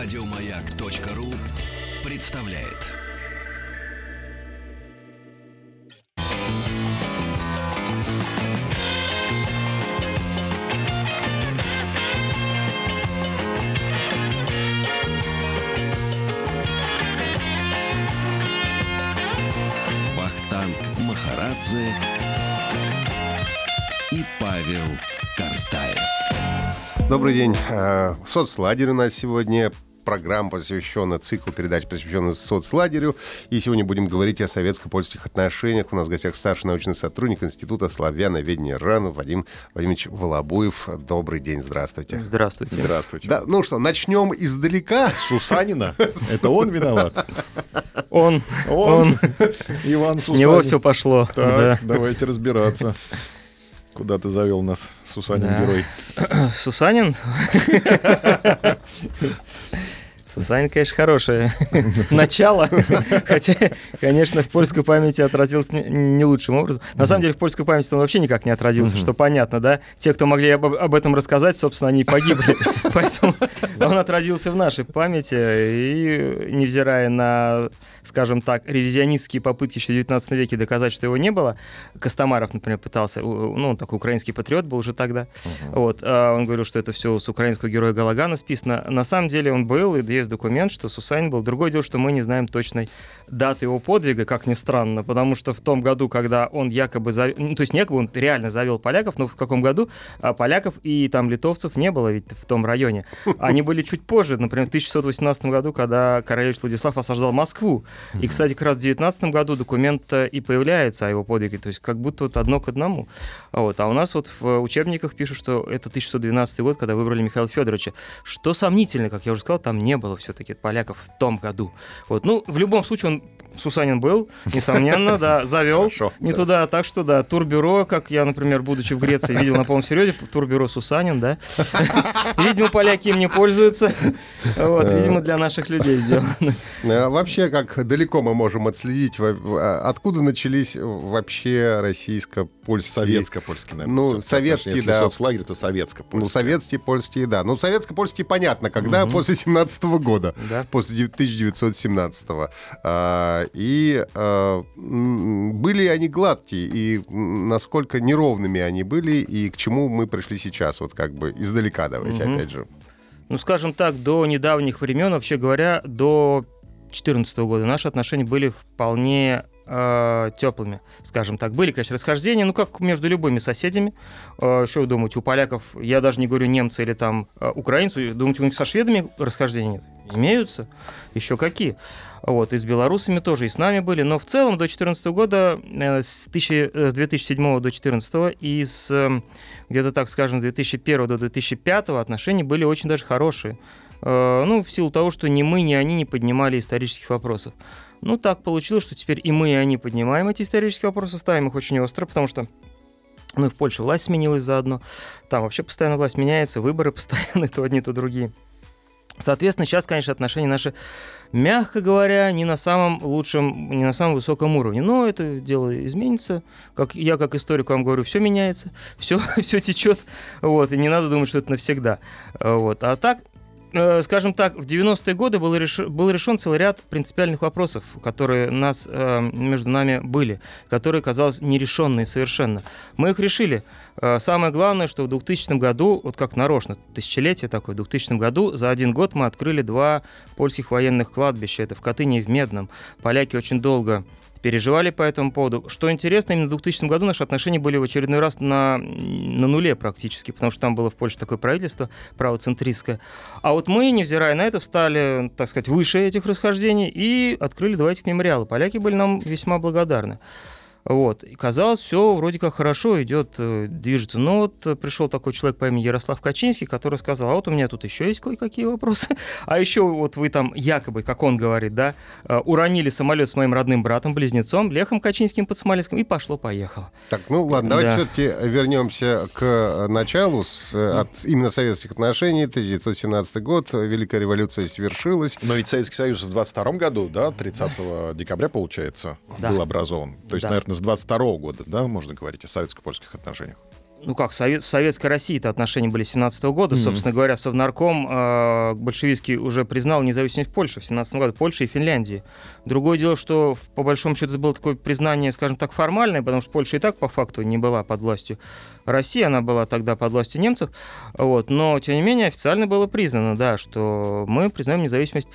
Радиомаяк.ру представляет. Вахтанг Махарадзе и Павел Картаев. Добрый день. Э, Соцлагерь у нас сегодня. Программа посвящена циклу передач, посвященная соцлагерю. И сегодня будем говорить о советско-польских отношениях. У нас в гостях старший научный сотрудник Института славяноведения РАН Вадим Вадимович Волобуев. Добрый день, здравствуйте. Здравствуйте. Здравствуйте. Да, ну что, начнем издалека. Сусанина? Это он виноват? Он, Он? Иван с Сусанин. него все пошло. Так, да. давайте разбираться. Куда ты завел нас, Сусанин Да. герой? Сусанин? Сусанин, конечно, хорошее начало, хотя, конечно, в польской памяти отразился не, лучшим образом. На самом деле, в польской памяти он вообще никак не отразился, что понятно, да? Те, кто могли об, этом рассказать, собственно, они и погибли. Поэтому он отразился в нашей памяти, и невзирая на, скажем так, ревизионистские попытки еще в 19 веке доказать, что его не было, Костомаров, например, пытался, ну, он такой украинский патриот был уже тогда, вот, а он говорил, что это все с украинского героя Галагана списано. На самом деле он был, и есть документ, что Сусанин был. Другое дело, что мы не знаем точной даты его подвига, как ни странно, потому что в том году, когда он якобы, зав- ну, то есть якобы он реально завел поляков, но в каком году а, поляков и там литовцев не было ведь в том районе. Они были чуть позже, например, в 1618 году, когда королевич Владислав осаждал Москву. И, кстати, как раз в 19 году документ э, и появляется о его подвиге, то есть как будто вот одно к одному. Вот. А у нас вот в учебниках пишут, что это 1612 год, когда выбрали Михаила Федоровича. Что сомнительно, как я уже сказал, там не было все-таки поляков в том году. Вот. Ну, в любом случае, он Сусанин был, несомненно, да, завел Хорошо, не да. туда, так что да, турбюро, как я, например, будучи в Греции, видел на полном серьезе, турбюро Сусанин, да. Видимо, поляки им не пользуются. Вот, видимо, для наших людей сделано. А Вообще, как далеко мы можем отследить, а, откуда начались вообще российско-польские... Советско-польский, наверное. Ну, всё-таки. советский, Если да. соцлагерь, то советско-польский. Ну, советские, польские, да. Ну, советско-польские понятно, когда? После 17 года. Да. После дев- 1917 А, И м, были они гладкие, и насколько неровными они были, и к чему мы пришли сейчас, вот как бы издалека давайте, Мгм. опять же. Ну, скажем так, до недавних времен, вообще говоря, до 2014 года наши отношения были вполне теплыми, скажем так. Были, конечно, расхождения, ну, как между любыми соседями. Э, что вы думаете, у поляков, я даже не говорю немцы или там э, украинцы, думаете, у них со шведами расхождения нет? Имеются. Еще какие. Вот, и с белорусами тоже, и с нами были. Но в целом до 2014 года, э, с, 1000 э, с 2007 до 2014 и с эм, где-то так скажем, с 2001 до 2005 отношения были очень даже хорошие. Э, Ну, в силу того, что ни мы, ни они не поднимали исторических вопросов. Ну, так получилось, что теперь и мы, и они поднимаем эти исторические вопросы, ставим их очень остро, потому что ну и в Польше власть сменилась заодно. Там вообще постоянно власть меняется, выборы постоянно, то одни, то другие. Соответственно, сейчас, конечно, отношения наши, мягко говоря, не на самом лучшем, не на самом высоком уровне. Но это дело изменится. Как я, как историк, вам говорю, все меняется, все, все течет. Вот, и не надо думать, что это навсегда. Вот. А так, скажем так, в 90-е годы был, реш- был решен целый ряд принципиальных вопросов, которые нас, э, между нами были, которые, казалось, нерешенные совершенно. Мы их решили. Э, Самое главное, что в 2000 году, вот как нарочно, тысячелетие такое, в 2000 году за один год мы открыли два польских военных кладбища. Это в Катыни и в Медном. Поляки очень долго переживали по этому поводу. Что интересно, именно в 2000 году наши отношения были в очередной раз на, на нуле практически, потому что там было в Польше такое правительство правоцентристское. А вот мы, невзирая на это, встали, так сказать, выше этих расхождений и открыли два этих мемориала. Поляки были нам весьма благодарны. Вот. И казалось, все вроде как хорошо идет, э, движется. Но вот э, пришел такой человек по имени Ярослав Качинский, который сказал, а вот у меня тут еще есть кое-какие вопросы. А еще вот вы там якобы, как он говорит, да, э, уронили самолет с моим родным братом, близнецом, Лехом Качинским под Смоленском, и пошло-поехало. Так, ну ладно, давайте Да. все-таки вернемся к началу, с, от именно советских отношений. 1917 год, Великая революция свершилась. Но ведь Советский Союз в 22 году, да, 30 декабря, получается, Да. был образован. То есть, Да. наверное, с 22 года, да, можно говорить о советско-польских отношениях. ну как, совет, с Советской Россией-то отношения были 17 года. Мгм. Собственно говоря, Совнарком э, большевистский уже признал независимость Польши в 17 году, Польши и Финляндии. Другое дело, что по большому счету это было такое признание, скажем так, формальное, потому что Польша и так по факту не была под властью России, она была тогда под властью немцев. Вот, но, тем не менее, официально было признано, да, что мы признаем независимость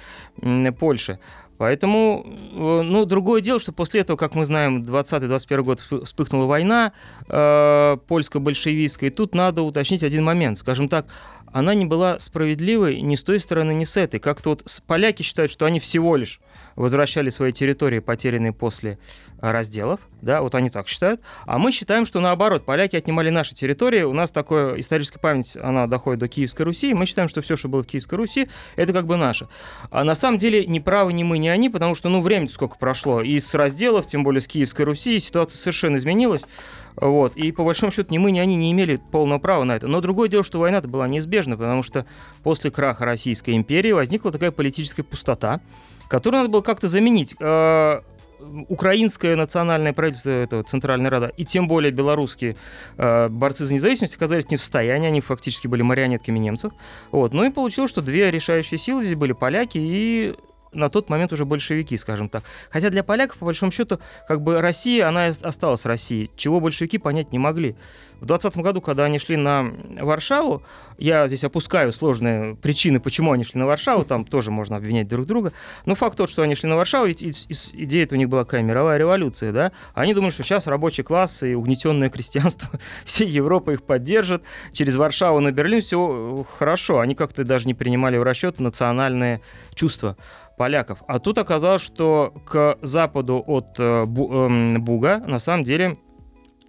Польши. Поэтому, э, ну, другое дело, что после этого, как мы знаем, 20-21 год вспы- вспыхнула война э, польско-большевистская, и тут надо уточнить один момент. Скажем так, она не была справедливой ни с той стороны, ни с этой. Как-то вот поляки считают, что они всего лишь возвращали свои территории, потерянные после э, разделов, да, вот они так считают. А мы считаем, что наоборот, поляки отнимали наши территории, у нас такая историческая память, она доходит до Киевской Руси, и мы считаем, что все, что было в Киевской Руси, это как бы наше. А на самом деле ни правы ни мы, ни они, потому что, ну, время сколько прошло, и с разделов, тем более с Киевской Руси, ситуация совершенно изменилась. Вот. И по большому счету ни мы, ни они не имели полного права на это. Но другое дело, что война-то была неизбежна, потому что после краха Российской империи возникла такая политическая пустота, которую надо было как-то заменить. Э, Украинское национальное правительство, этого Центральная Рада, и тем более белорусские э, борцы за независимость оказались не в состоянии, они фактически были марионетками немцев. Вот. Ну и получилось, что две решающие силы здесь были поляки и на тот момент уже большевики, скажем так. Хотя для поляков, по большому счету, как бы Россия, она осталась Россией, чего большевики понять не могли. В 20 году, когда они шли на Варшаву, я здесь опускаю сложные причины, почему они шли на Варшаву, там тоже можно обвинять друг друга, но факт тот, что они шли на Варшаву, ведь идея у них была какая, мировая революция, да, они думали, что сейчас рабочий класс и угнетенное крестьянство всей Европы их поддержат, через Варшаву на Берлин все хорошо, они как-то даже не принимали в расчет национальные чувства поляков. А тут оказалось, что к западу от э, эм, Буга на самом деле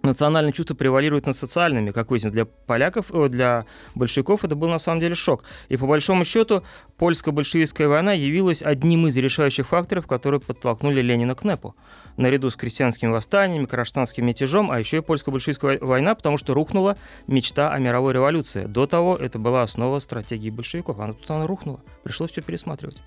национальные чувства превалируют над социальными, как выяснилось, для поляков, э, для большевиков это был на самом деле шок. И по большому счету польско-большевистская война явилась одним из решающих факторов, которые подтолкнули Ленина к НЭПу. Наряду с крестьянскими восстаниями, кронштадтским мятежом, а еще и польско-большевистская война, потому что рухнула мечта о мировой революции. До того это была основа стратегии большевиков, а тут она рухнула. Пришлось все пересматривать.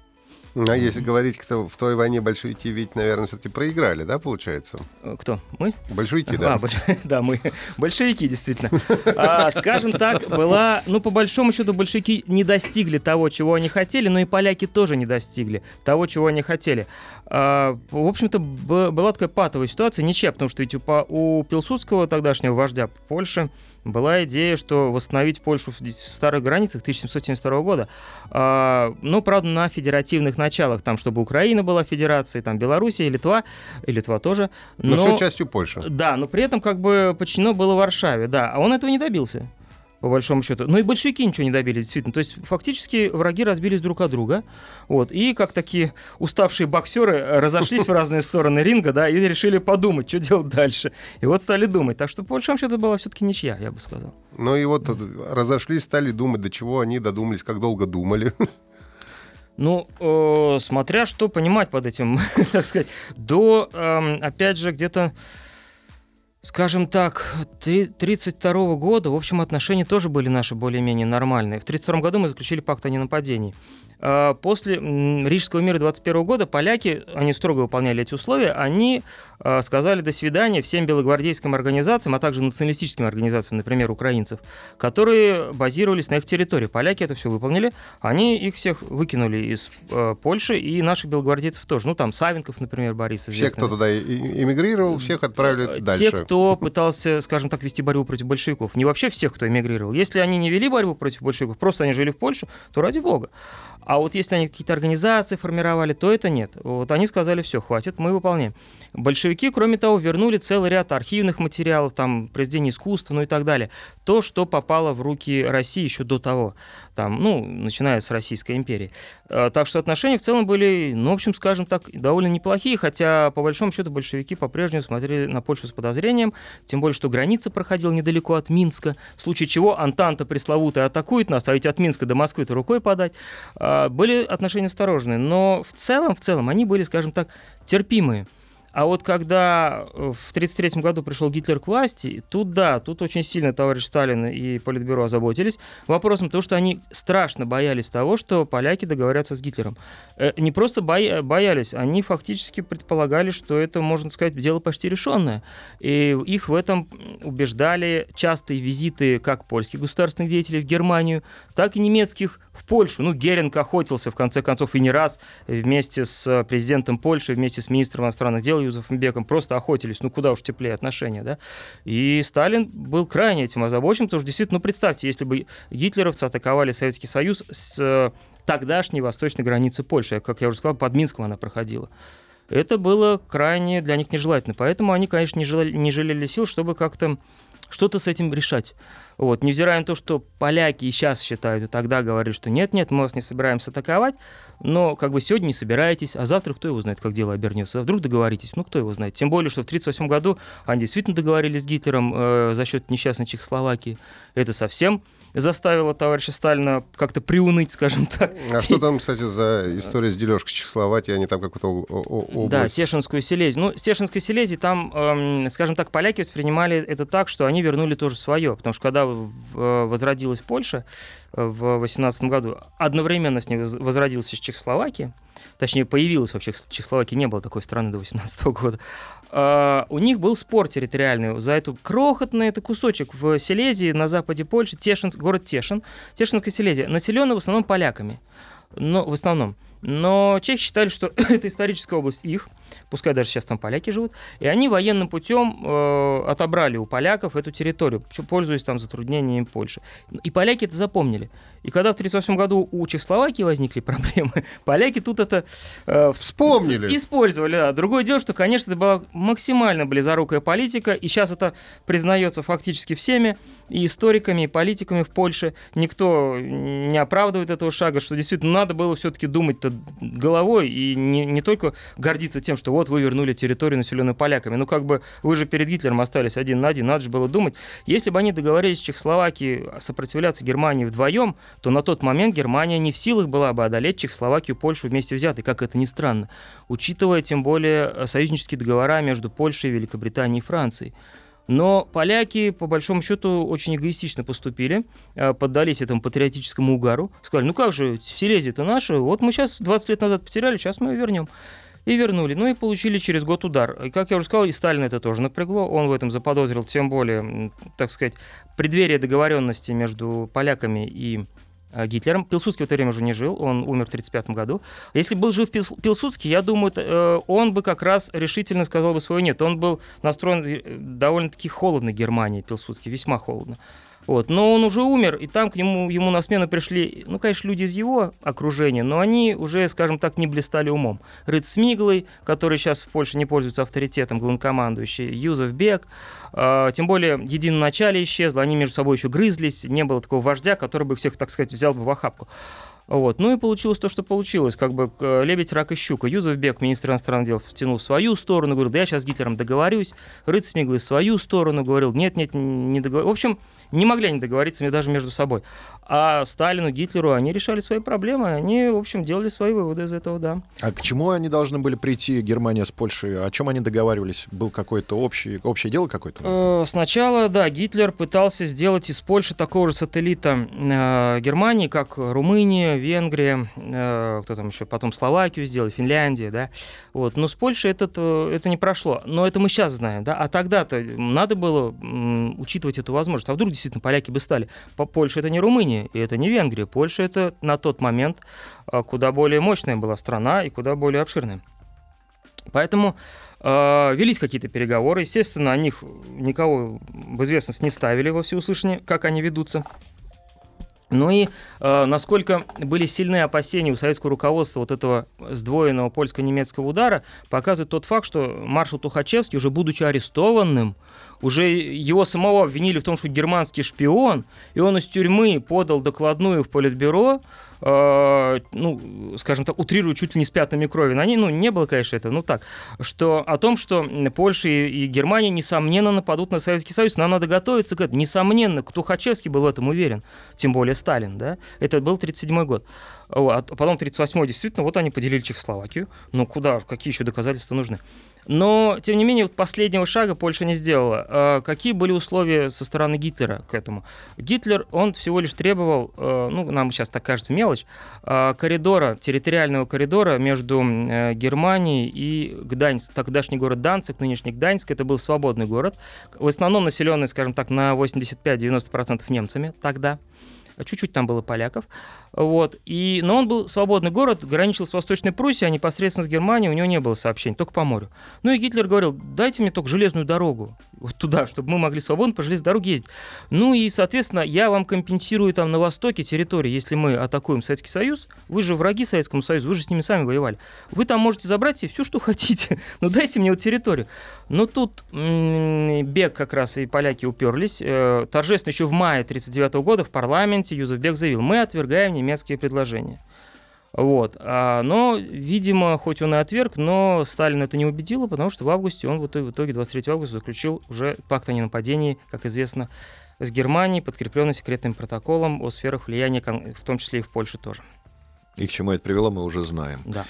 А если говорить, кто в той войне большевики ведь, наверное, все-таки проиграли, да, получается? Э, Кто? Мы? Большевики, да. А, больш- да, мы большевики, действительно. А, скажем так, была, ну, по большому счету, большевики не достигли того, чего они хотели, но и поляки тоже не достигли того, чего они хотели. А, в общем-то, была такая патовая ситуация, ничья, потому что ведь у, у Пилсудского, тогдашнего вождя Польши, была идея, что восстановить Польшу в старых границах 1772 года. А, ну, правда, на федеративных началах, там, чтобы Украина была федерацией, там, Белоруссия, Литва, и Литва тоже. Но, все частью Польши. Да, но при этом как бы подчинено было Варшаве, да, а он этого не добился по большому счету. Ну и большевики ничего не добились, действительно. То есть фактически враги разбились друг от друга. Вот. И как такие уставшие боксеры разошлись в разные стороны ринга, да, и решили подумать, что делать дальше. И вот стали думать. Так что по большому счету была все-таки ничья, я бы сказал. Ну и вот разошлись, стали думать, до чего они додумались, как долго думали. Ну, э, смотря что понимать под этим, так сказать, до, эм, опять же, где-то, скажем так, три- 32 года, в общем, отношения тоже были наши более-менее нормальные. В 32 году мы заключили пакт о ненападении. Э, После Рижского мира 21 года поляки, они строго выполняли эти условия, они э, сказали до свидания всем белогвардейским организациям, а также националистическим организациям, например, украинцев, которые базировались на их территории. Поляки это все выполнили, они их всех выкинули из э, Польши, и наших белогвардейцев тоже. Ну, там Савенков, например, Борис Все, известный. кто туда эмигрировал, всех отправили Э, дальше. Те, кто пытался, скажем так, вести борьбу против большевиков. Не вообще всех, кто эмигрировал. Если они не вели борьбу против большевиков, просто они жили в Польше, то ради бога. А вот если они какие-то организации формировали, то это нет. Вот они сказали, все, хватит, мы выполняем. Большевики, кроме того, вернули целый ряд архивных материалов, там, произведений искусства, ну и так далее. То, что попало в руки России еще до того, там, ну, начиная с Российской империи. Э, Так что отношения в целом были, ну, в общем, скажем так, довольно неплохие, хотя, по большому счету, большевики по-прежнему смотрели на Польшу с подозрением, тем более, что граница проходила недалеко от Минска, в случае чего Антанта пресловутая атакует нас, а ведь от Минска до Москвы-то рукой подать. А, Были отношения осторожные, но в целом, в целом, они были, скажем так, терпимые. А вот когда э, в 1933 году пришел Гитлер к власти, тут да, тут очень сильно товарищ Сталин и Политбюро озаботились вопросом, потому что они страшно боялись того, что поляки договорятся с Гитлером. Э, не просто боя- боялись, они фактически предполагали, что это, можно сказать, дело почти решенное. И их в этом убеждали частые визиты как польских государственных деятелей в Германию, так и немецких в Польшу. Ну, Геринг охотился, в конце концов, и не раз вместе с президентом Польши, вместе с министром иностранных дел Юзефом Беком просто охотились. Ну, куда уж теплее отношения, да? И Сталин был крайне этим озабочен, потому что действительно, ну, представьте, если бы гитлеровцы атаковали Советский Союз с э, тогдашней восточной границы Польши, как я уже сказал, под Минском она проходила. Это было крайне для них нежелательно. Поэтому они, конечно, не, желали, не жалели сил, чтобы как-то что-то с этим решать. Вот, невзирая на то, что поляки и сейчас считают, и тогда говорили, что нет-нет, мы вас не собираемся атаковать, но как бы сегодня не собираетесь, а завтра кто его знает, как дело обернется. А вдруг договоритесь, ну кто его знает. Тем более, что в 1938 году они действительно договорились с Гитлером э, за счет несчастной Чехословакии. Это совсем заставило товарища Сталина как-то приуныть, скажем так. А что там, кстати, за история с дележкой Чехословакии? Они там какую-то область... Да, Тешинскую Силезию. Ну, с Тешинской Силезии там, эм, скажем так, поляки воспринимали это так, что они вернули тоже свое. Потому что когда возродилась Польша э, в 18 году, одновременно с ней возродилась Чехословакия, точнее, появилась вообще Чехословакия, не было такой страны до 18 года, Uh, у них был спор территориальный за эту крохотный это кусочек в Силезии на западе Польши, Тешинск, город Тешин, Тешинская Силезия, населенный в основном поляками, но в основном. Но чехи считали, что это историческая область их, пускай даже сейчас там поляки живут, и они военным путем э, отобрали у поляков эту территорию, пользуясь там затруднениями Польши. И поляки это запомнили. И когда в 1938 году у Чехословакии возникли проблемы, поляки тут это э, вспомнили. Использовали. Да. Другое дело, что, конечно, это была максимально близорукая политика, и сейчас это признается фактически всеми, и историками, и политиками в Польше. Никто не оправдывает этого шага, что действительно надо было все-таки думать-то головой и не, не только гордиться тем, что вот вы вернули территорию, населенную поляками. Ну, как бы вы же перед Гитлером остались один на один, надо же было думать. Если бы они договорились с Чехословакией сопротивляться Германии вдвоем, то на тот момент Германия не в силах была бы одолеть Чехословакию и Польшу вместе взятой, как это ни странно, учитывая тем более союзнические договора между Польшей, Великобританией и Францией. Но поляки, по большому счету, очень эгоистично поступили, э, поддались этому патриотическому угару. Сказали, ну как же, Силезия-то наша, вот мы сейчас 20 лет назад потеряли, сейчас мы ее вернем. И вернули. Ну и получили через год удар. И, как я уже сказал, и Сталина это тоже напрягло. Он в этом заподозрил, тем более, так сказать, преддверие договоренности между поляками и Гитлером. Пилсудский в это время уже не жил, он умер в 1935 году. Если был жив Пилсудский, я думаю, э, он бы как раз решительно сказал бы свое нет. Он был настроен э, довольно-таки холодно Германии, Пилсудский, весьма холодно. Вот. Но он уже умер, и там к нему, ему на смену пришли, ну, конечно, люди из его окружения, но они уже, скажем так, не блистали умом. Рыд Смиглый, который сейчас в Польше не пользуется авторитетом, главнокомандующий, Юзеф Бек, э, тем более единоначалие исчезло, они между собой еще грызлись, не было такого вождя, который бы всех, так сказать, взял бы в охапку. Вот. Ну и получилось то, что получилось. Как бы лебедь, рак и щука. Юзеф Бек, министр иностранных дел, втянул в свою сторону, говорил, да я сейчас с Гитлером договорюсь. Рыц Смиглый в свою сторону говорил, нет, нет, не договорюсь. В общем, не могли они договориться даже между собой. А Сталину, Гитлеру, они решали свои проблемы, они, в общем, делали свои выводы из этого, да. А к чему они должны были прийти, Германия с Польшей? О чем они договаривались? Был какое-то общее, общее дело какое-то? Э, сначала, да, Гитлер пытался сделать из Польши такого же сателлита э, Германии, как Румыния, Венгрия, э, кто там еще, потом Словакию сделал, Финляндия, да. Вот. Но с Польшей это, это не прошло. Но это мы сейчас знаем, да. А тогда-то надо было м, учитывать эту возможность. А вдруг действительно поляки бы стали? По Польше это не Румыния, и это не Венгрия. Польша это на тот момент а, куда более мощная была страна и куда более обширная. Поэтому э, велись какие-то переговоры. Естественно, о них никого в известность не ставили во всеуслышание, как они ведутся. Ну и э, насколько были сильные опасения у советского руководства вот этого сдвоенного польско-немецкого удара, показывает тот факт, что маршал Тухачевский, уже будучи арестованным, Уже его самого обвинили в том, что германский шпион, и он из тюрьмы подал докладную в Политбюро, э, ну, скажем так, утрирую чуть ли не с пятнами крови. На ней, ну, не было, конечно, этого, ну так, что о том, что Польша и, и Германия, несомненно, нападут на Советский Союз. Нам надо готовиться к этому. Несомненно, Тухачевский был в этом уверен, тем более Сталин, да. Это был 1937 год. А потом 38-й, действительно, вот они поделили Чехословакию. Ну, куда, какие еще доказательства нужны? Но, тем не менее, вот последнего шага Польша не сделала. А какие были условия со стороны Гитлера к этому? Гитлер, он всего лишь требовал, э, ну, нам сейчас так кажется мелочь, э, коридора, территориального коридора между э, Германией и Гданьск. Тогдашний город Данцик, нынешний Гданьск, это был свободный город. В основном населенный, скажем так, на 85-90% немцами тогда чуть-чуть там было поляков. Вот. И, но он был свободный город, граничил с Восточной Пруссией, а непосредственно с Германией у него не было сообщений, только по морю. Ну и Гитлер говорил, дайте мне только железную дорогу вот туда, чтобы мы могли свободно по железной дороге ездить. Ну и, соответственно, я вам компенсирую там на востоке территории, если мы атакуем Советский Союз, вы же враги Советскому Союзу, вы же с ними сами воевали. Вы там можете забрать себе все, что хотите, но дайте мне вот территорию. Но тут Бег как раз и поляки уперлись. Э, торжественно еще в мае 1939 года в парламенте Юзеф Бег заявил, мы отвергаем немецкие предложения. Вот. А, но, видимо, хоть он и отверг, но Сталин это не убедило, потому что в августе он в итоге, в итоге 23 августа заключил уже пакт о ненападении, как известно, с Германией, подкрепленный секретным протоколом о сферах влияния, в том числе и в Польше тоже. И к чему это привело, мы уже знаем. Да.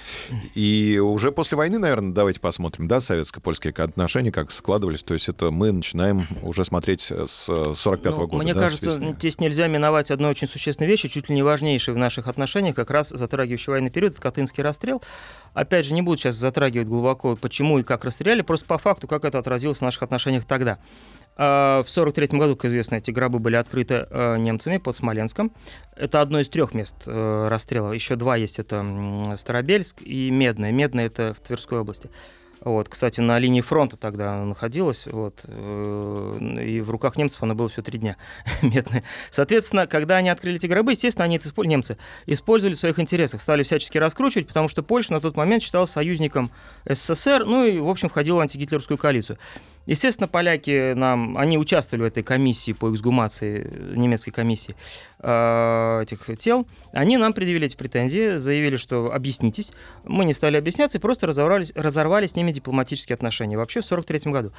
И уже после войны, наверное, давайте посмотрим, да, советско-польские отношения, как складывались. То есть это мы начинаем уже смотреть с 45 -го ну, года. Мне да, кажется, здесь нельзя миновать одной очень существенной вещи, чуть ли не важнейшей в наших отношениях, как раз затрагивающий военный период, это Катынский расстрел. Опять же, не буду сейчас затрагивать глубоко, почему и как расстреляли, просто по факту, как это отразилось в наших отношениях тогда. А, в 1943 году, как известно, эти гробы были открыты э, немцами под Смоленском. Это одно из трех мест э, расстрела. Еще два есть, это Старобельск и Медное. Медное — это в Тверской области. Вот, кстати, на линии фронта тогда она находилась, вот, э, и в руках немцев она была все три дня медная. Соответственно, когда они открыли эти гробы, естественно, они это немцы использовали в своих интересах, стали всячески раскручивать, потому что Польша на тот момент считалась союзником СССР, ну и, в общем, входила в антигитлеровскую коалицию. Естественно, поляки нам, они участвовали в этой комиссии по эксгумации, немецкой комиссии э, этих тел. Они нам предъявили эти претензии, заявили, что объяснитесь. Мы не стали объясняться и просто разорвали, разорвали с ними дипломатические отношения. Вообще в 1943 году.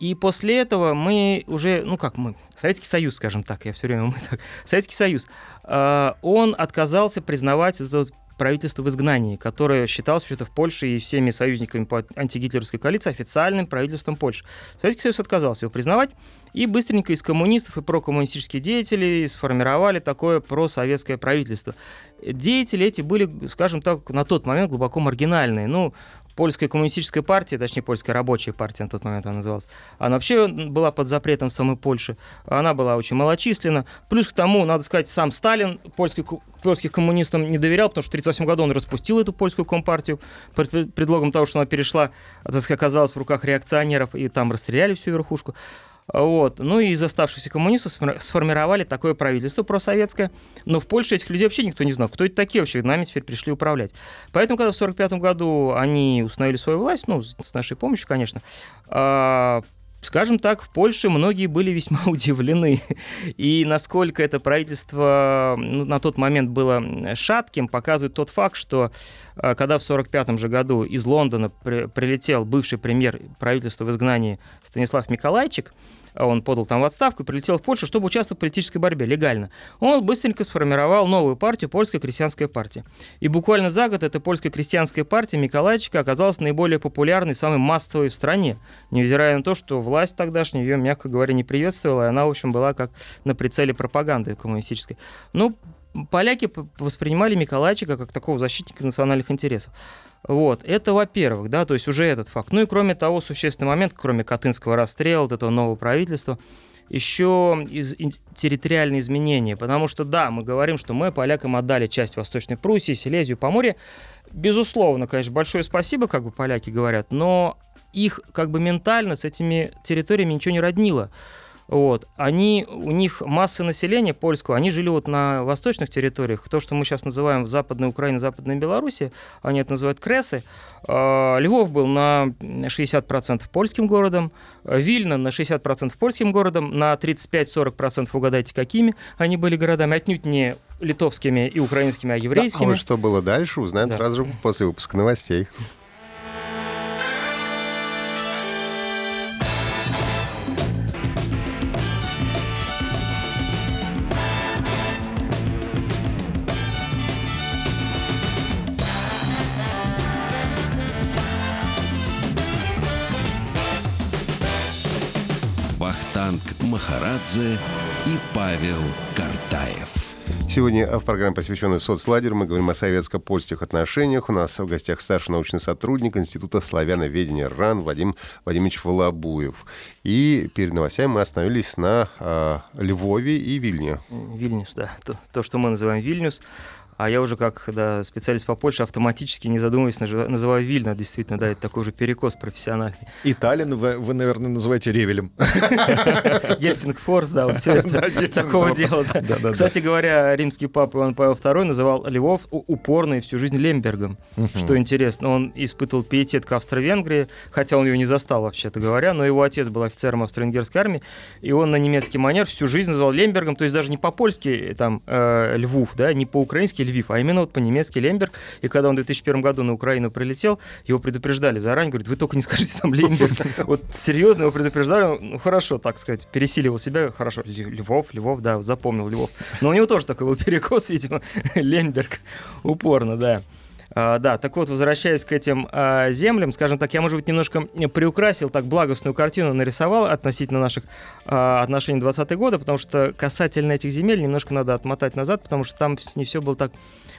И после этого мы уже, ну как мы, Советский Союз, скажем так, я все время мы так, Советский Союз, э, он отказался признавать этот правительство в изгнании, которое считалось вообще-то в Польше и всеми союзниками по антигитлеровской коалиции официальным правительством Польши. Советский Союз отказался его признавать, и быстренько из коммунистов и прокоммунистических деятелей сформировали такое просоветское правительство. Деятели эти были, скажем так, на тот момент глубоко маргинальные. Ну, польская коммунистическая партия, точнее, польская рабочая партия на тот момент она называлась, она вообще была под запретом в самой Польше. Она была очень малочисленна. Плюс к тому, надо сказать, сам Сталин польских, польских коммунистам не доверял, потому что в 1938 году он распустил эту польскую компартию под предлогом того, что она перешла, так сказать, оказалась в руках реакционеров, и там расстреляли всю верхушку. Вот. Ну и из оставшихся коммунистов сформировали такое правительство просоветское. Но в Польше этих людей вообще никто не знал. Кто это такие вообще? Нами теперь пришли управлять. Поэтому, когда в 1945 году они установили свою власть, ну, с нашей помощью, конечно, а, Скажем так, в Польше многие были весьма удивлены. И насколько это правительство ну, на тот момент было шатким, показывает тот факт, что а, когда в 1945 же году из Лондона при, прилетел бывший премьер правительства в изгнании Станислав Миколайчик, он подал там в отставку прилетел в Польшу, чтобы участвовать в политической борьбе легально. Он быстренько сформировал новую партию, Польская крестьянская партия. И буквально за год эта Польская крестьянская партия Миколайчика оказалась наиболее популярной, самой массовой в стране, невзирая на то, что власть тогдашняя ее, мягко говоря, не приветствовала, и она, в общем, была как на прицеле пропаганды коммунистической. Ну, поляки воспринимали Миколайчика как такого защитника национальных интересов. Вот, это во-первых, да, то есть уже этот факт. Ну и кроме того, существенный момент, кроме Катынского расстрела, вот этого нового правительства, еще из, территориальные изменения, потому что, да, мы говорим, что мы полякам отдали часть Восточной Пруссии, Силезию, Поморье. Безусловно, конечно, большое спасибо, как бы поляки говорят, но их как бы ментально с этими территориями ничего не роднило. Вот. Они, у них масса населения польского, они жили вот на восточных территориях. То, что мы сейчас называем Западная Украина, Западная Беларусь, они это называют Кресы. А, Львов был на 60% польским городом, Вильна на 60% польским городом, на 35-40% угадайте, какими они были городами, отнюдь не литовскими и украинскими, а еврейскими. Да, а вот что было дальше, узнаем да. сразу же после выпуска новостей. Махарадзе и Павел Картаев. Сегодня в программе, посвященной соцлагерю, мы говорим о советско-польских отношениях. У нас в гостях старший научный сотрудник Института славяноведения РАН Вадим Вадимович Волобуев. И перед новостями мы остановились на э, Львове и Вильне. Вильнюс, да. То, то, что мы называем Вильнюс. А я уже как да, специалист по Польше автоматически, не задумываясь, называю Вильна. Действительно, да, это такой уже перекос профессиональный. И Таллин вы, вы наверное, называете Ревелем. Гельсингфорс, да, вот все это такого дела. Кстати говоря, римский папа Иван Павел II называл Львов упорно и всю жизнь Лембергом. Что интересно, он испытывал пиетет к Австро-Венгрии, хотя он ее не застал, вообще-то говоря, но его отец был офицером австро-венгерской армии, и он на немецкий манер всю жизнь называл Лембергом, то есть даже не по-польски там э, Львов, да, не по-украински Львив, а именно вот по-немецки Лемберг. И когда он в 2001 году на Украину прилетел, его предупреждали заранее, говорит, вы только не скажите там Лемберг. Вот серьезно его предупреждали, ну хорошо, так сказать, пересиливал себя, хорошо, Львов, Львов, да, запомнил Львов. Но у него тоже такой был перекос, видимо, Лемберг, упорно, да. А, да, так вот, возвращаясь к этим а, землям, скажем так, я, может быть, немножко приукрасил, так благостную картину нарисовал относительно наших а, отношений 20 года, потому что касательно этих земель немножко надо отмотать назад, потому что там не все было так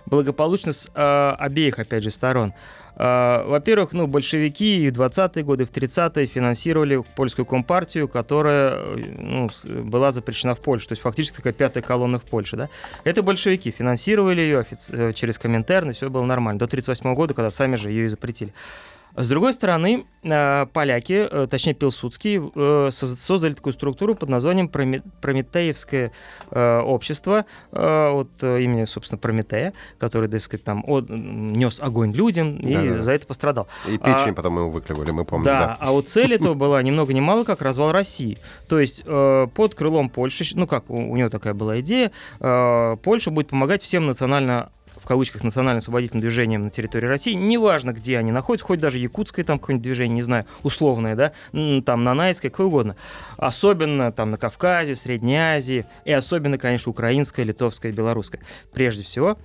благополучно с а, обеих, опять же, сторон. А, во-первых, ну, большевики в 20-е годы, в 30-е финансировали польскую компартию, которая ну, была запрещена в Польше, то есть фактически такая пятая колонна в Польше. Да? Это большевики финансировали ее офици- э, через Коминтерн, и все было нормально, до 1938 года, когда сами же ее и запретили. С другой стороны, э, поляки, э, точнее Пилсудский, э, создали такую структуру под названием Прометеевское общество от имени, собственно, Прометея, который, так сказать, там нес огонь людям и да, да. за это пострадал. И печень а, потом его выклевали, мы помним. Да, да, а вот цель этого была ни много ни мало как развал России. То есть под крылом Польши, ну как, у, у него такая была идея, Польша будет помогать всем национально в кавычках национально-освободительным движением на территории России, неважно, где они находятся, хоть даже якутское там какое-нибудь движение, не знаю, условное, да, там нанайское, какое угодно. Особенно там на Кавказе, в Средней Азии, и особенно, конечно, украинское, литовское, белорусское. Прежде всего,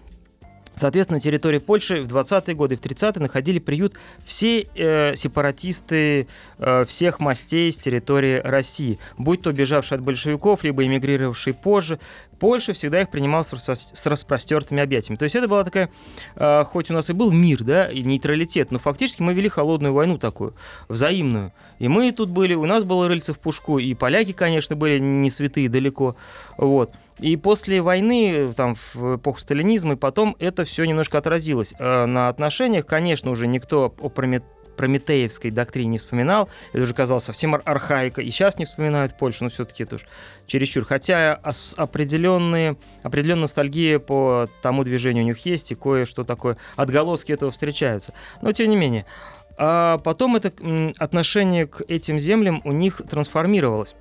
Соответственно, на территории Польши в 20-е годы и в 30-е находили приют все э, сепаратисты э, всех мастей с территории России, будь то бежавшие от большевиков, либо эмигрировавшие позже, Польша всегда их принимала с распростертыми объятиями. То есть это была такая, э, хоть у нас и был мир, да, и нейтралитет, но фактически мы вели холодную войну такую, взаимную. И мы тут были, у нас было рыльце в пушку, и поляки, конечно, были не святые далеко, вот. И после войны, там, в эпоху сталинизма, и потом это все немножко отразилось. Э, на отношениях, конечно, уже никто о Прометее прометеевской доктрине не вспоминал. Это уже казалось совсем архаика. И сейчас не вспоминают Польшу, но все-таки это уж чересчур. Хотя определенные, определенная ностальгия по тому движению у них есть, и кое-что такое, отголоски этого встречаются. Но тем не менее. А потом это отношение к этим землям у них трансформировалось.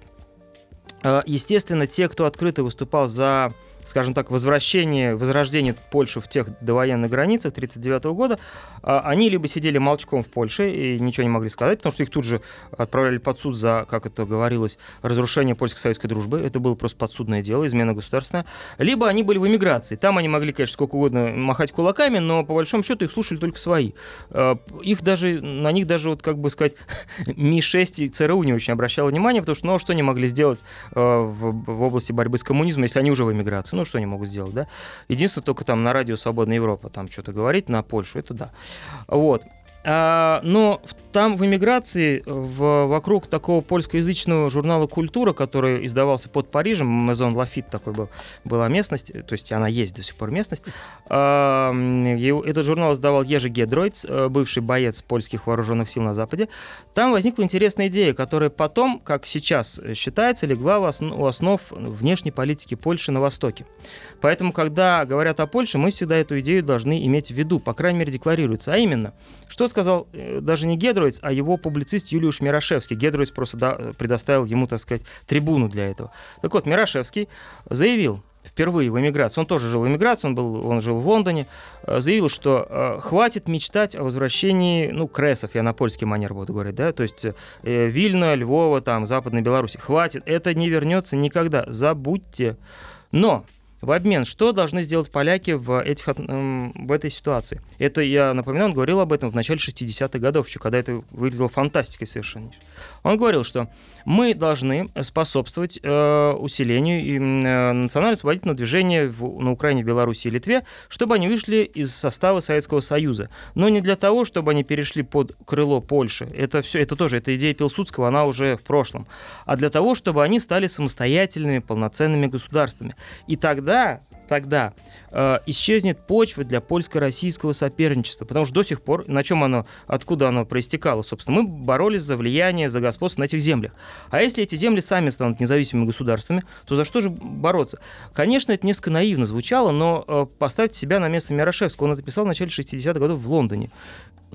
А, естественно, те, кто открыто выступал за скажем так, возвращение, возрождение Польши в тех довоенных границах 1939 года, а, они либо сидели молчком в Польше и ничего не могли сказать, потому что их тут же отправляли под суд за, как это говорилось, разрушение польско-советской дружбы. Это было просто подсудное дело, измена государственная. Либо они были в эмиграции. Там они могли, конечно, сколько угодно махать кулаками, но по большому счету их слушали только свои. А, их даже, на них даже, вот, как бы сказать, Ми-6 и ЦРУ не очень обращало внимание, потому что, ну, а что они могли сделать в, в области борьбы с коммунизмом, если они уже в эмиграции? Ну что они могут сделать, да? Единственное, только там на радио «Свободная Европа» там что-то говорить на Польшу, это да. Вот. А, но там в эмиграции, в, вокруг такого польскоязычного журнала «Культура», который издавался под Парижем, Мезон Лафит такой был, была местность, то есть она есть до сих пор местность. А, этот журнал издавал Ежи Гедройц, э, бывший боец польских вооруженных сил на Западе. Там возникла интересная идея, которая потом, как сейчас считается, легла у основ внешней политики Польши на Востоке. Поэтому, когда говорят о Польше, мы всегда эту идею должны иметь в виду, по крайней мере, декларируется. А именно, что сказал э, даже не Гедровец, а его публицист Юлиуш Мирошевский. Гедровец просто да, предоставил ему, так сказать, трибуну для этого. Так вот, Мирошевский заявил, впервые в эмиграции, он тоже жил в эмиграции, он, был, он жил в Лондоне, э, заявил, что э, хватит мечтать о возвращении, ну, кресов, я на польский манер буду говорить, да, то есть э, Вильна, Львова, там, Западной Беларуси, хватит, это не вернется никогда, забудьте. Но в обмен, что должны сделать поляки в, этих, в этой ситуации? Это, я напоминаю, он говорил об этом в начале 60-х годов, еще когда это выглядело фантастикой совершенно. Он говорил, что мы должны способствовать э, усилению э, национально-освободительного движения в, на Украине, Беларуси и Литве, чтобы они вышли из состава Советского Союза. Но не для того, чтобы они перешли под крыло Польши. Это все, это тоже, эта идея Пилсудского, она уже в прошлом. А для того, чтобы они стали самостоятельными, полноценными государствами. И тогда тогда, тогда э, исчезнет почва для польско-российского соперничества. Потому что до сих пор, на чем оно, откуда оно проистекало, собственно, мы боролись за влияние, за господство на этих землях. А если эти земли сами станут независимыми государствами, то за что же бороться? Конечно, это несколько наивно звучало, но э, поставьте себя на место Мирошевского. Он это писал в начале 60-х годов в Лондоне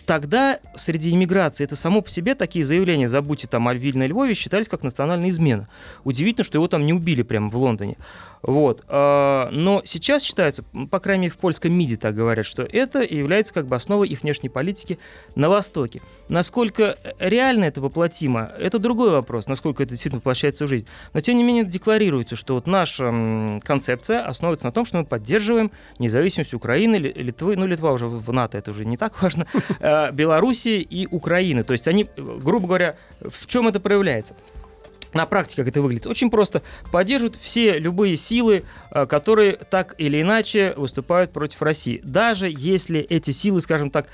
тогда среди иммиграции это само по себе такие заявления, забудьте там о Вильне Львове, считались как национальная измена. Удивительно, что его там не убили прямо в Лондоне. Вот. А, но сейчас считается, по крайней мере в польском МИДе так говорят, что это является как бы основой их внешней политики на Востоке. Насколько реально это воплотимо, это другой вопрос, насколько это действительно воплощается в жизнь. Но тем не менее декларируется, что вот наша концепция основывается на том, что мы поддерживаем независимость Украины, Литвы, ну Литва уже в НАТО, это уже не так важно, Э, Белоруссии и Украины. То есть они, грубо говоря, в чем это проявляется? На практике как это выглядит? Очень просто. Поддерживают все любые силы, э, которые так или иначе выступают против России. Даже если эти силы, скажем так,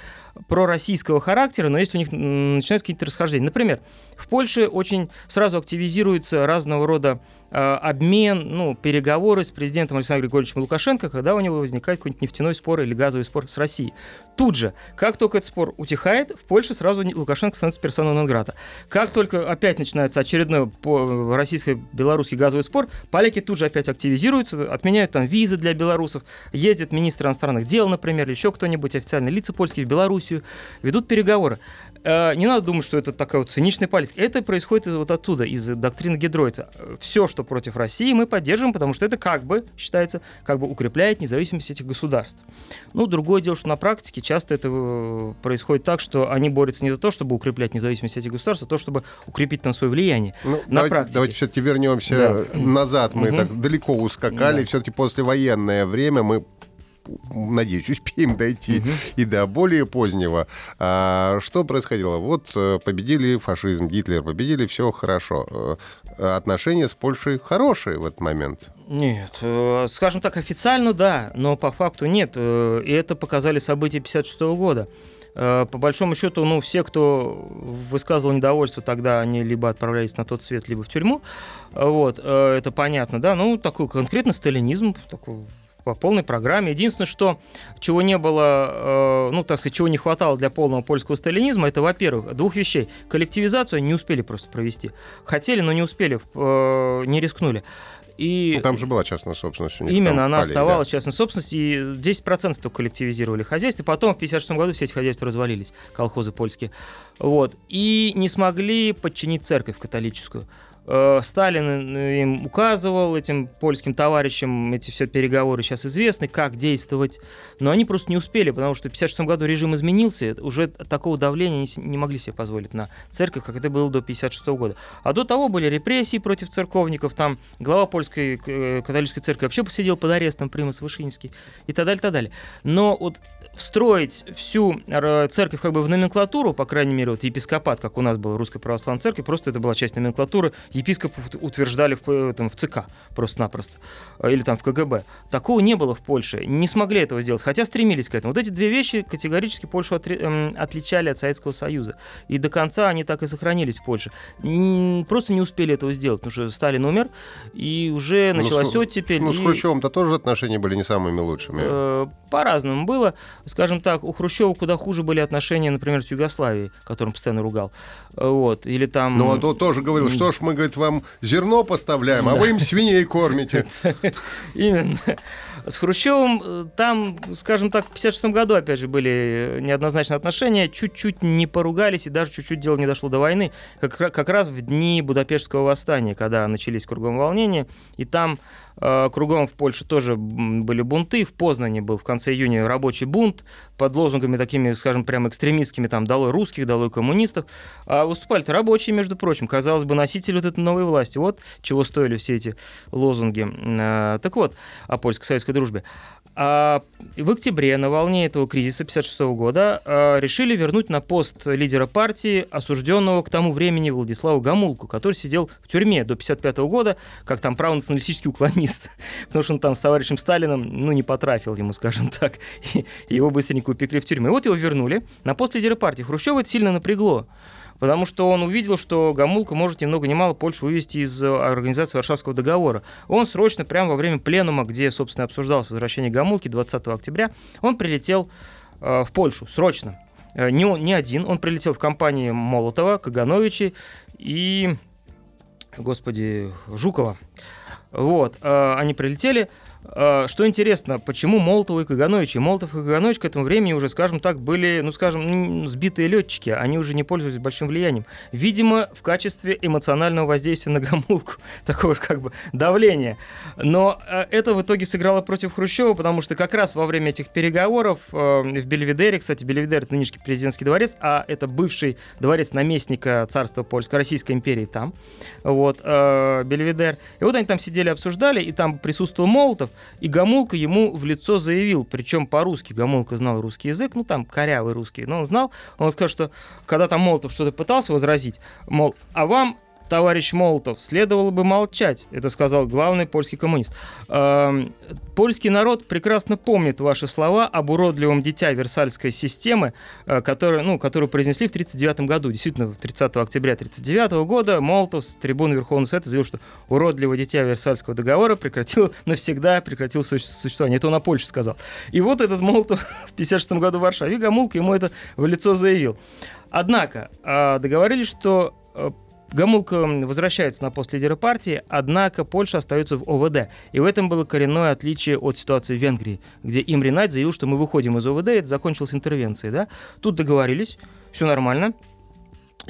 пророссийского характера, но если у них начинаются какие-то расхождения. Например, в Польше очень сразу активизируется разного рода э, обмен, ну, переговоры с президентом Александром Григорьевичем Лукашенко, когда у него возникает какой-нибудь нефтяной спор или газовый спор с Россией. Тут же, как только этот спор утихает, в Польше сразу Лукашенко становится персоной нон Как только опять начинается очередной российско-белорусский газовый спор, поляки тут же опять активизируются, отменяют там визы для белорусов, ездит министр иностранных дел, например, или еще кто-нибудь, официальные лица польские в Беларусь, Белоруссию, ведут переговоры. Э, не надо думать, что это такая вот циничная политика. Это происходит вот оттуда, из доктрины Гедройца. Все, что против России, мы поддерживаем, потому что это как бы, считается, как бы укрепляет независимость этих государств. Ну, другое дело, что на практике часто это э, происходит так, что они борются не за то, чтобы укреплять независимость этих государств, а то, чтобы укрепить там свое влияние. Ну, на давайте, практике. Давайте все-таки вернемся да. назад. Мы угу. так далеко ускакали. Да. Все-таки послевоенное время мы надеюсь, успеем дойти угу. и до более позднего. А, что происходило? Вот э, победили фашизм, Гитлер победили, все хорошо. Э, отношения с Польшей хорошие в этот момент. Нет, э, скажем так, официально да, но по факту нет. И это показали события 1956 года. По большому счету, ну, все, кто высказывал недовольство, тогда они либо отправлялись на тот свет, либо в тюрьму. Вот, это понятно, да. Ну, такой конкретно сталинизм, такой по полной программе. Единственное, что чего не было, э, ну, так сказать, чего не хватало для полного польского сталинизма, это, во-первых, двух вещей. Коллективизацию они не успели просто провести. Хотели, но не успели, э, не рискнули. И ну, там же была частная собственность. Именно, она полей, оставалась да. частной собственностью, и 10% только коллективизировали хозяйство. Потом в 1956 году все эти хозяйства развалились, колхозы польские. Вот. И не смогли подчинить церковь католическую. Э, Сталин э, им указывал, этим польским товарищам, эти все переговоры сейчас известны, как действовать, но они просто не успели, потому что в 1956 году режим изменился, уже такого давления не, могли себе позволить на церковь, как это было до 1956 года. А до того были репрессии против церковников, там глава польской э, католической церкви вообще посидел под арестом, Примас Вышинский, и так далее, так далее. Но вот встроить всю церковь как бы в номенклатуру, по крайней мере, вот епископат, как у нас был Русской Православной Церкви, просто это была часть номенклатуры, епископов утверждали в, там, в ЦК просто-напросто, э, или там в КГБ. Такого не было в Польше, не смогли этого сделать, хотя стремились к этому. Вот эти две вещи категорически Польшу отри, эм, отличали от Советского Союза, и до конца они так и сохранились в Польше. Просто не успели этого сделать, потому что Сталин умер, и уже ну, началась ну, оттепель. Ну, и... с Хрущевым-то тоже отношения были не самыми лучшими. Э, по-разному было. Скажем так, у Хрущева куда хуже были отношения, например, с Югославией, которым постоянно ругал. Вот. Или там... Ну, он тоже говорил, что ж, мы, говорит, вам зерно поставляем, а вы им свиней кормите. Именно. С Хрущевым э, там, скажем так, в 56 году, опять же, были неоднозначные отношения, чуть-чуть не поругались, и даже чуть-чуть дело не дошло до войны, как, как раз в дни Будапештского восстания, когда начались кругом волнения, и там Э, кругом в Польше тоже были бунты. В Познане был в конце июня рабочий бунт под лозунгами такими, скажем, прямо экстремистскими, там, «Долой русских», «Долой коммунистов». А выступали-то рабочие, между прочим, казалось бы, носители вот этой новой власти. Вот чего стоили все эти лозунги. Э, так вот, о польско-советской дружбе. А в октябре на волне этого кризиса 1956 года а, решили вернуть на пост лидера партии осужденного к тому времени Владислава Гамулку, который сидел в тюрьме до 1955 года, как там правонационалистический уклонист, потому что он там с товарищем Сталином, ну, не потрафил ему, скажем так, его быстренько упекли в тюрьму. И вот его вернули на пост лидера партии. Хрущева это сильно напрягло потому что он увидел, что Гамулка может ни много ни мало Польшу вывести из э, организации Варшавского договора. Он срочно, прямо во время пленума, где, собственно, обсуждалось возвращение Гамулки 20 октября, он прилетел э, в Польшу срочно. Э, не, он, не один, он прилетел в компании Молотова, Кагановичи и, господи, Жукова. Вот, они прилетели, что интересно, почему Молотов и Каганович? И Молотов и Каганович к этому времени уже, скажем так, были, ну, скажем, сбитые летчики. Они уже не пользовались большим влиянием. Видимо, в качестве эмоционального воздействия на гамулку. Такого как бы давления. Но а, это в итоге сыграло против Хрущева, потому что как раз во время этих переговоров а, в Бельведере, кстати, Бельведер — это нынешний президентский дворец, а это бывший дворец наместника царства Польско-Российской империи там. Вот, Бельведер. И вот они там сидели, обсуждали, и там присутствовал Молотов, и Гамулка ему в лицо заявил, причем по-русски, Гамулка знал русский язык, ну там корявый русский, но он знал, он сказал, что когда там Молотов что-то пытался возразить, мол, а вам товарищ Молотов, следовало бы молчать, это сказал главный польский коммунист. Эм, польский народ прекрасно помнит ваши слова об уродливом дитя Версальской системы, э, которую, ну, которую произнесли в 1939 году. Действительно, 30 октября 1939 года Молотов с трибуны Верховного Совета заявил, что уродливое дитя Версальского договора прекратил навсегда прекратил существование. Это он о Польше сказал. И вот этот Молотов в 1956 году в Варшаве, Гамулка ему это в лицо заявил. Однако э, договорились, что э, Гамулка возвращается на пост лидера партии, однако Польша остается в ОВД. И в этом было коренное отличие от ситуации в Венгрии, где Имри Найт заявил, что мы выходим из ОВД, это закончилось интервенцией. Да? Тут договорились, все нормально.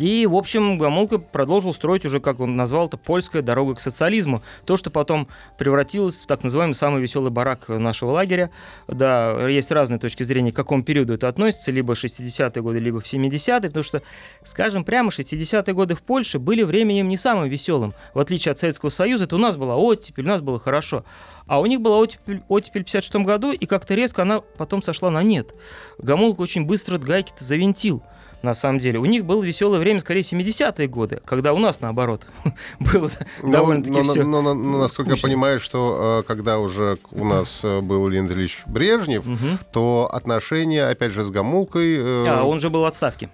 И, в общем, Гамулка продолжил строить уже, как он назвал это, польская дорога к социализму. То, что потом превратилось в так называемый самый веселый барак нашего лагеря. Да, есть разные точки зрения, к какому периоду это относится, либо 60-е годы, либо в 70-е, потому что, скажем прямо, 60-е годы в Польше были временем не самым веселым. В отличие от Советского Союза, это у нас была оттепель, у нас было хорошо. А у них была оттепель, оттепель в 56 году, и как-то резко она потом сошла на нет. Гамулка очень быстро гайки-то завинтил на самом деле. У них было веселое время, скорее, 70-е годы, когда у нас, наоборот, было но, довольно-таки но, все но, но, но, насколько скучно. я понимаю, что э, когда уже у нас э, был Леонид Ильич Брежнев, угу. то отношения, опять же, с Гамулкой... Э, а, он же был в отставке.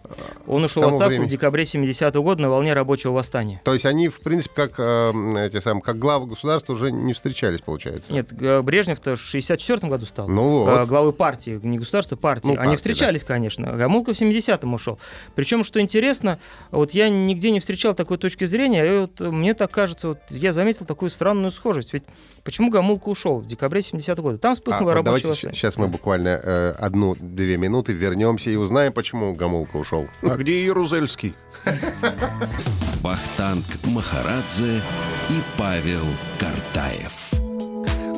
Он ушел в отставку времени. в декабре 70-го года на волне рабочего восстания. То есть они, в принципе, как, эти сам, как главы государства уже не встречались, получается? Нет, Брежнев-то в 64-м году стал. Ну вот. Главы партии, не государства, партии. Ну, они встречались, да. конечно. Гамулка в 70-м ушел. Причем, что интересно, вот я нигде не встречал такой точки зрения, и вот мне так кажется, вот я заметил такую странную схожесть. Ведь почему Гамулка ушел в декабре 70 -го года? Там вспыхнула а, рабочая Давайте сейчас мы буквально э, одну-две минуты вернемся и узнаем, почему Гамулка ушел. А где Ярузельский? Бахтанг Махарадзе и Павел Картаев.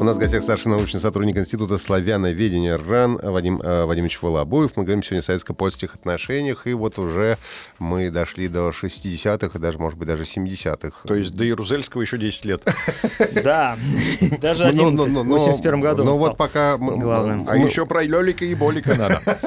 У нас в гостях старший научный сотрудник Института славяноведения РАН Вадим э, Вадимович Волобоев. Мы говорим сегодня о советско-польских отношениях, и вот уже мы дошли до 60-х, и даже, может быть, даже 70-х. То есть до Ярузельского еще 10 лет. Да, даже 11 в 81 году Ну вот пока... Главное. А еще про Лёлика и Болика надо.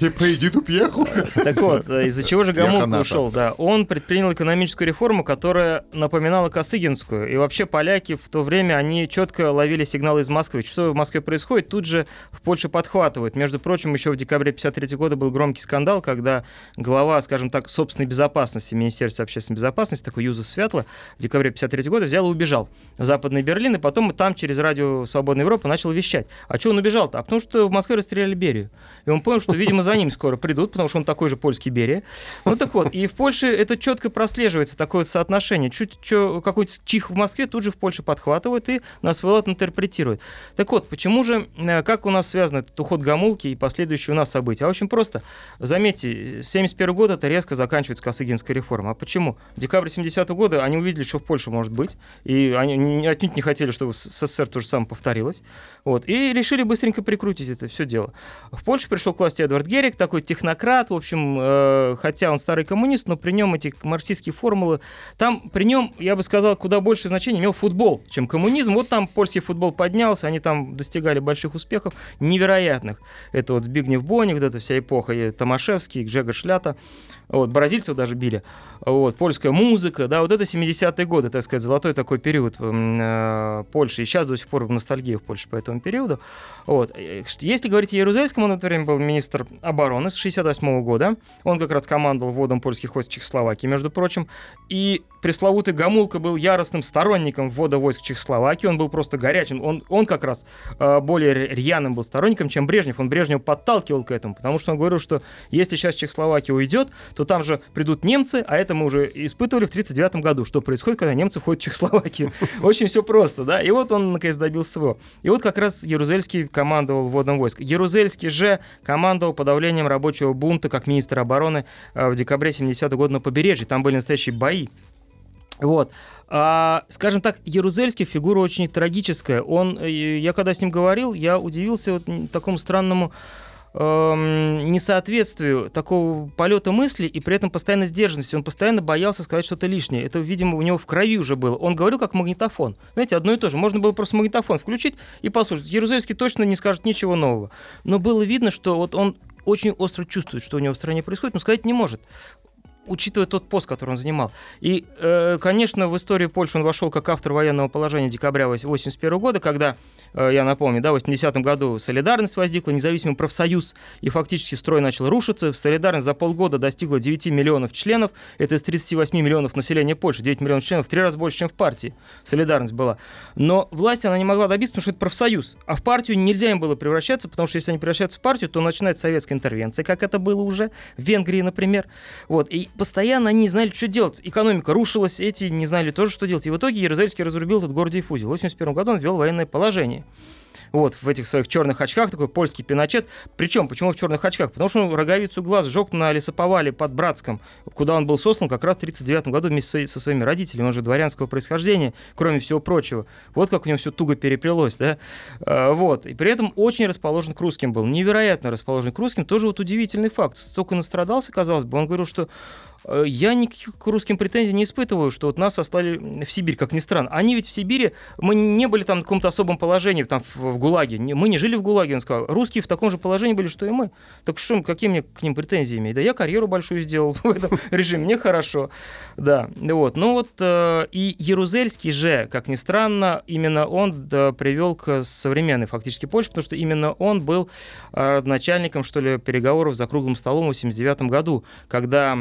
И про Эдиту Пьеху. Так вот, из-за чего же Гомулка наша. ушел? Да, он предпринял экономическую реформу, которая напоминала Косыгинскую. И вообще поляки в то время, они четко ловили сигналы из Москвы. Что в Москве происходит, тут же в Польше подхватывают. Между прочим, еще в декабре 53 года был громкий скандал, когда глава, скажем так, собственной безопасности, Министерства общественной безопасности, такой Юзеф Святло, в декабре 53 года взял и убежал в Западный Берлин, и потом там через радио «Свободная Европа» начал вещать. А что он убежал-то? А потому что в Москве расстреляли Берию. И он понял, что, видимо, за ним скоро придут, потому что он такой же польский Берия. Ну так вот, и в Польше это четко прослеживается, такое соотношение. Чуть чё, какой-то чих в Москве тут же в Польше подхватывают и на свой лад интерпретируют. Так вот, почему же, э, как у нас связан этот уход Гамулки и последующие у нас события? А очень просто. Заметьте, 71 год это резко заканчивается Косыгинская реформа. А почему? В декабре 70 года они увидели, что в Польше может быть, и они отнюдь не хотели, чтобы СССР то же самое повторилось. Вот, и решили быстренько прикрутить это все дело. В Польше пришел к власти Эдвард Герик, такой технократ, в общем, э, хотя он старый коммунист, но при нем эти марксистские формулы, там при нем, я бы сказал, куда больше значения имел футбол, чем коммунизм. Вот там польский футбол поднялся, они там достигали больших успехов, невероятных. Это вот Збигнев Боник, вот эта вся эпоха, и Томашевский, Гжега Шлята, вот, бразильцев даже били. Вот, польская музыка, да, вот это 70-е годы, так сказать, золотой такой период э, Польши. И сейчас до сих пор ностальгия в Польше по этому периоду. Вот. Э, Если говорить о Ярузельском, он в это время был министр обороны с 68 года. Он как раз командовал вводом польских войск в Чехословакии, между прочим. И пресловутый Гамулка был яростным сторонником ввода войск в Чехословакию. Он был просто горячим. Он, он как раз э, более рьяным был сторонником, чем Брежнев. Он Брежнева подталкивал к этому, потому что он говорил, что если сейчас Чехословакия уйдет, то там же придут немцы, а это мы уже испытывали в 1939 году, что происходит, когда немцы входят в Чехословакию. Очень все просто, да. И вот он, наконец, добился своего. И вот как раз Ярузельский командовал вводом войск. Ярузельский же командовал подавлением рабочего бунта как министр обороны э, в декабре 70 года на побережье. Там были настоящие бои. Вот. А, скажем так, Ярузельский фигура очень трагическая. Он, э, я когда с ним говорил, я удивился вот такому странному эм, несоответствию такого полета мысли и при этом постоянной сдержанности. Он постоянно боялся сказать что-то лишнее. Это, видимо, у него в крови уже было. Он говорил как магнитофон. Знаете, одно и то же. Можно было просто магнитофон включить и послушать. Ярузельский точно не скажет ничего нового. Но было видно, что вот он очень остро чувствует, что у него в стране происходит, но сказать не может учитывая тот пост, который он занимал. И, э, конечно, в историю Польши он вошел как автор военного положения декабря 1981 года, когда, э, я напомню, да, в 80 году солидарность возникла, независимый профсоюз, и фактически строй начал рушиться. Солидарность за полгода достигла 9 миллионов членов, это из 38 миллионов населения Польши, 9 миллионов членов, в три раза больше, чем в партии. Солидарность была. Но власть она не могла добиться, потому что это профсоюз. А в партию нельзя им было превращаться, потому что если они превращаются в партию, то начинается советская интервенция, как это было уже в Венгрии, например. Вот. И постоянно они не знали, что делать. Экономика рушилась, эти не знали тоже, что делать. И в итоге Ярузельский разрубил этот Гордиев узел. В 1981 году он ввел военное положение. Вот, в этих своих черных очках, такой польский пиночет. Причем, почему в черных очках? Потому что он роговицу глаз сжег на лесоповале под Братском, куда он был сослан как раз в 1939 году вместе со- своими родителями. Он же дворянского происхождения, кроме всего прочего. Вот как у него все туго переплелось, да? А, вот. И при этом очень расположен к русским был. Невероятно расположен к русским. Тоже вот удивительный факт. Столько настрадался, казалось бы. Он говорил, что я никаких к русским претензий не испытываю, что вот нас оставили в Сибирь, как ни странно. Они ведь в Сибири, мы не были там в каком-то особом положении, там в, ГУЛАГе. Мы не жили в ГУЛАГе, он сказал. Русские в таком же положении были, что и мы. Так что, какие мне к ним претензии иметь? Да я карьеру большую сделал в этом режиме, мне хорошо. Да, вот. Ну вот, э, и Ярузельский же, как ни странно, именно он привел к современной фактически Польше, потому что именно он был э, начальником, что ли, переговоров за круглым столом в 79 году, когда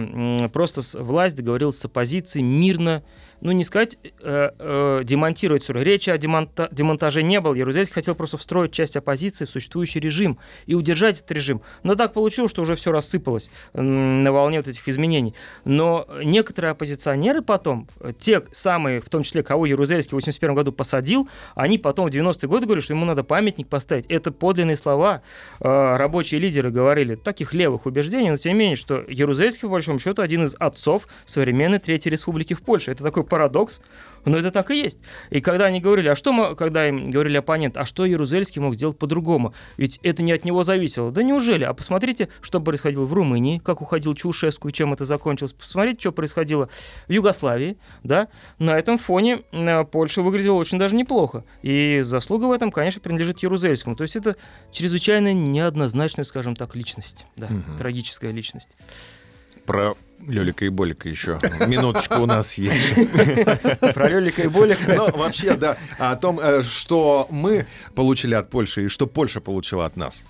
просто власть договорилась с оппозицией мирно, ну, не сказать, э, э, демонтировать все. Речи о демонта- демонтаже не было. Ярузельский хотел просто встроить часть оппозиции в существующий режим и удержать этот режим. Но так получилось, что уже все рассыпалось на волне вот этих изменений. Но некоторые оппозиционеры потом, те самые, в том числе, кого Ярузельский в 81 году посадил, они потом в 90-е годы говорили, что ему надо памятник поставить. Это подлинные слова. Э, Рабочие лидеры говорили таких левых убеждений, но тем не менее, что Ярузельский, по большому счету, один из отцов современной Третьей Республики в Польше. Это такой парадокс, но это так и есть. И когда они говорили, а что мы, когда им говорили оппонент, а что Ярузельский мог сделать по-другому? Ведь это не от него зависело. Да неужели? А посмотрите, что происходило в Румынии, как уходил Чаушеску и чем это закончилось. Посмотрите, что происходило в Югославии. Да? На этом фоне э, Польша выглядела очень даже неплохо. И заслуга в этом, конечно, принадлежит Ярузельскому. То есть это чрезвычайно неоднозначная, скажем так, личность. Да, угу. трагическая личность. Про Лёлика и Болика еще. Минуточку у нас есть. Про Лёлика и Болика. Ну, вообще, да. О том, э, что мы получили от Польши и что Польша получила от нас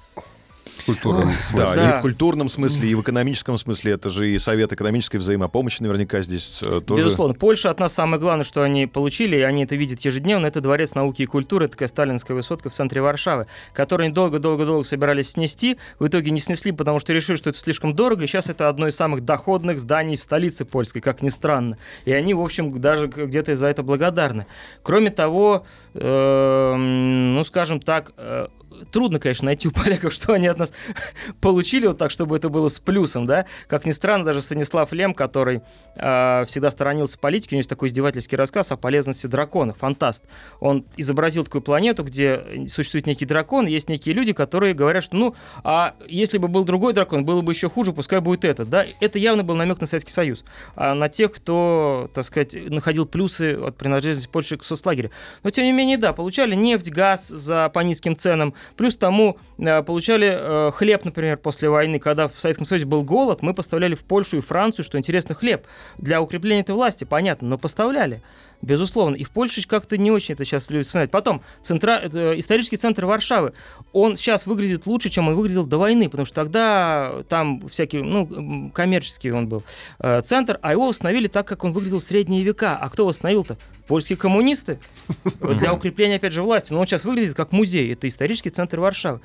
культурном смысле. Да, да, и в культурном смысле, и в экономическом смысле. Это же и Совет экономической взаимопомощи наверняка здесь э, тоже. Безусловно. Польша от нас самое главное, что они получили, и они это видят ежедневно, это Дворец науки и культуры, такая сталинская высотка в центре Варшавы, которую они долго-долго-долго собирались снести, в итоге не снесли, потому что решили, что это слишком дорого, и сейчас это одно из самых доходных зданий в столице польской, как ни странно. И они, в общем, даже где-то за это благодарны. Кроме того, э, ну, скажем так, э, трудно, конечно, найти у поляков, что они от нас получили, вот так, чтобы это было с плюсом, да. Как ни странно, даже Станислав Лем, который э, всегда сторонился политики, у него есть такой издевательский рассказ о полезности дракона, фантаст. Он изобразил такую планету, где существует некий дракон, есть некие люди, которые говорят, что, ну, а если бы был другой дракон, было бы еще хуже, пускай будет этот, да. Это явно был намек на Советский Союз, а на тех, кто, так сказать, находил плюсы от принадлежности Польши к соцлагерю. Но, тем не менее, да, получали нефть, газ за по низким ценам, Плюс тому э, получали э, хлеб, например, после войны. Когда в Советском Союзе был голод, мы поставляли в Польшу и Францию, что интересно, хлеб. Для укрепления этой власти, понятно, но поставляли. Безусловно. И в Польше как-то не очень это сейчас любят вспоминать. Потом, центра, это, исторический центр Варшавы, он сейчас выглядит лучше, чем он выглядел до войны, потому что тогда там всякий, ну, коммерческий он был э, центр, а его восстановили так, как он выглядел в средние века. А кто восстановил-то? Польские коммунисты для укрепления, опять же, власти. Но он сейчас выглядит как музей. Это исторический центр Варшавы.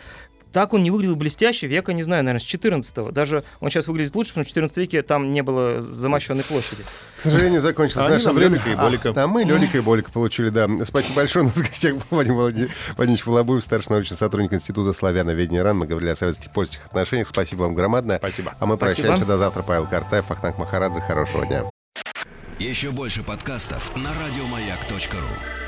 Так он не выглядел блестяще века, не знаю, наверное, с 14-го. Даже он сейчас выглядит лучше, потому что в 14 веке там не было замощенной площади. К сожалению, закончилось а наше время. и Болика. А, а мы Лёлика и Болика получили, да. Спасибо большое. У нас в гостях был Вадим Владимирович Волобуев, старший научный сотрудник Института славяноведения РАН. Мы говорили о советских польских отношениях. Спасибо вам громадное. Спасибо. А мы Спасибо. прощаемся до завтра. Павел Картаев, Ахтанг Махарадзе. Хорошего дня. Еще больше подкастов на радиомаяк.ру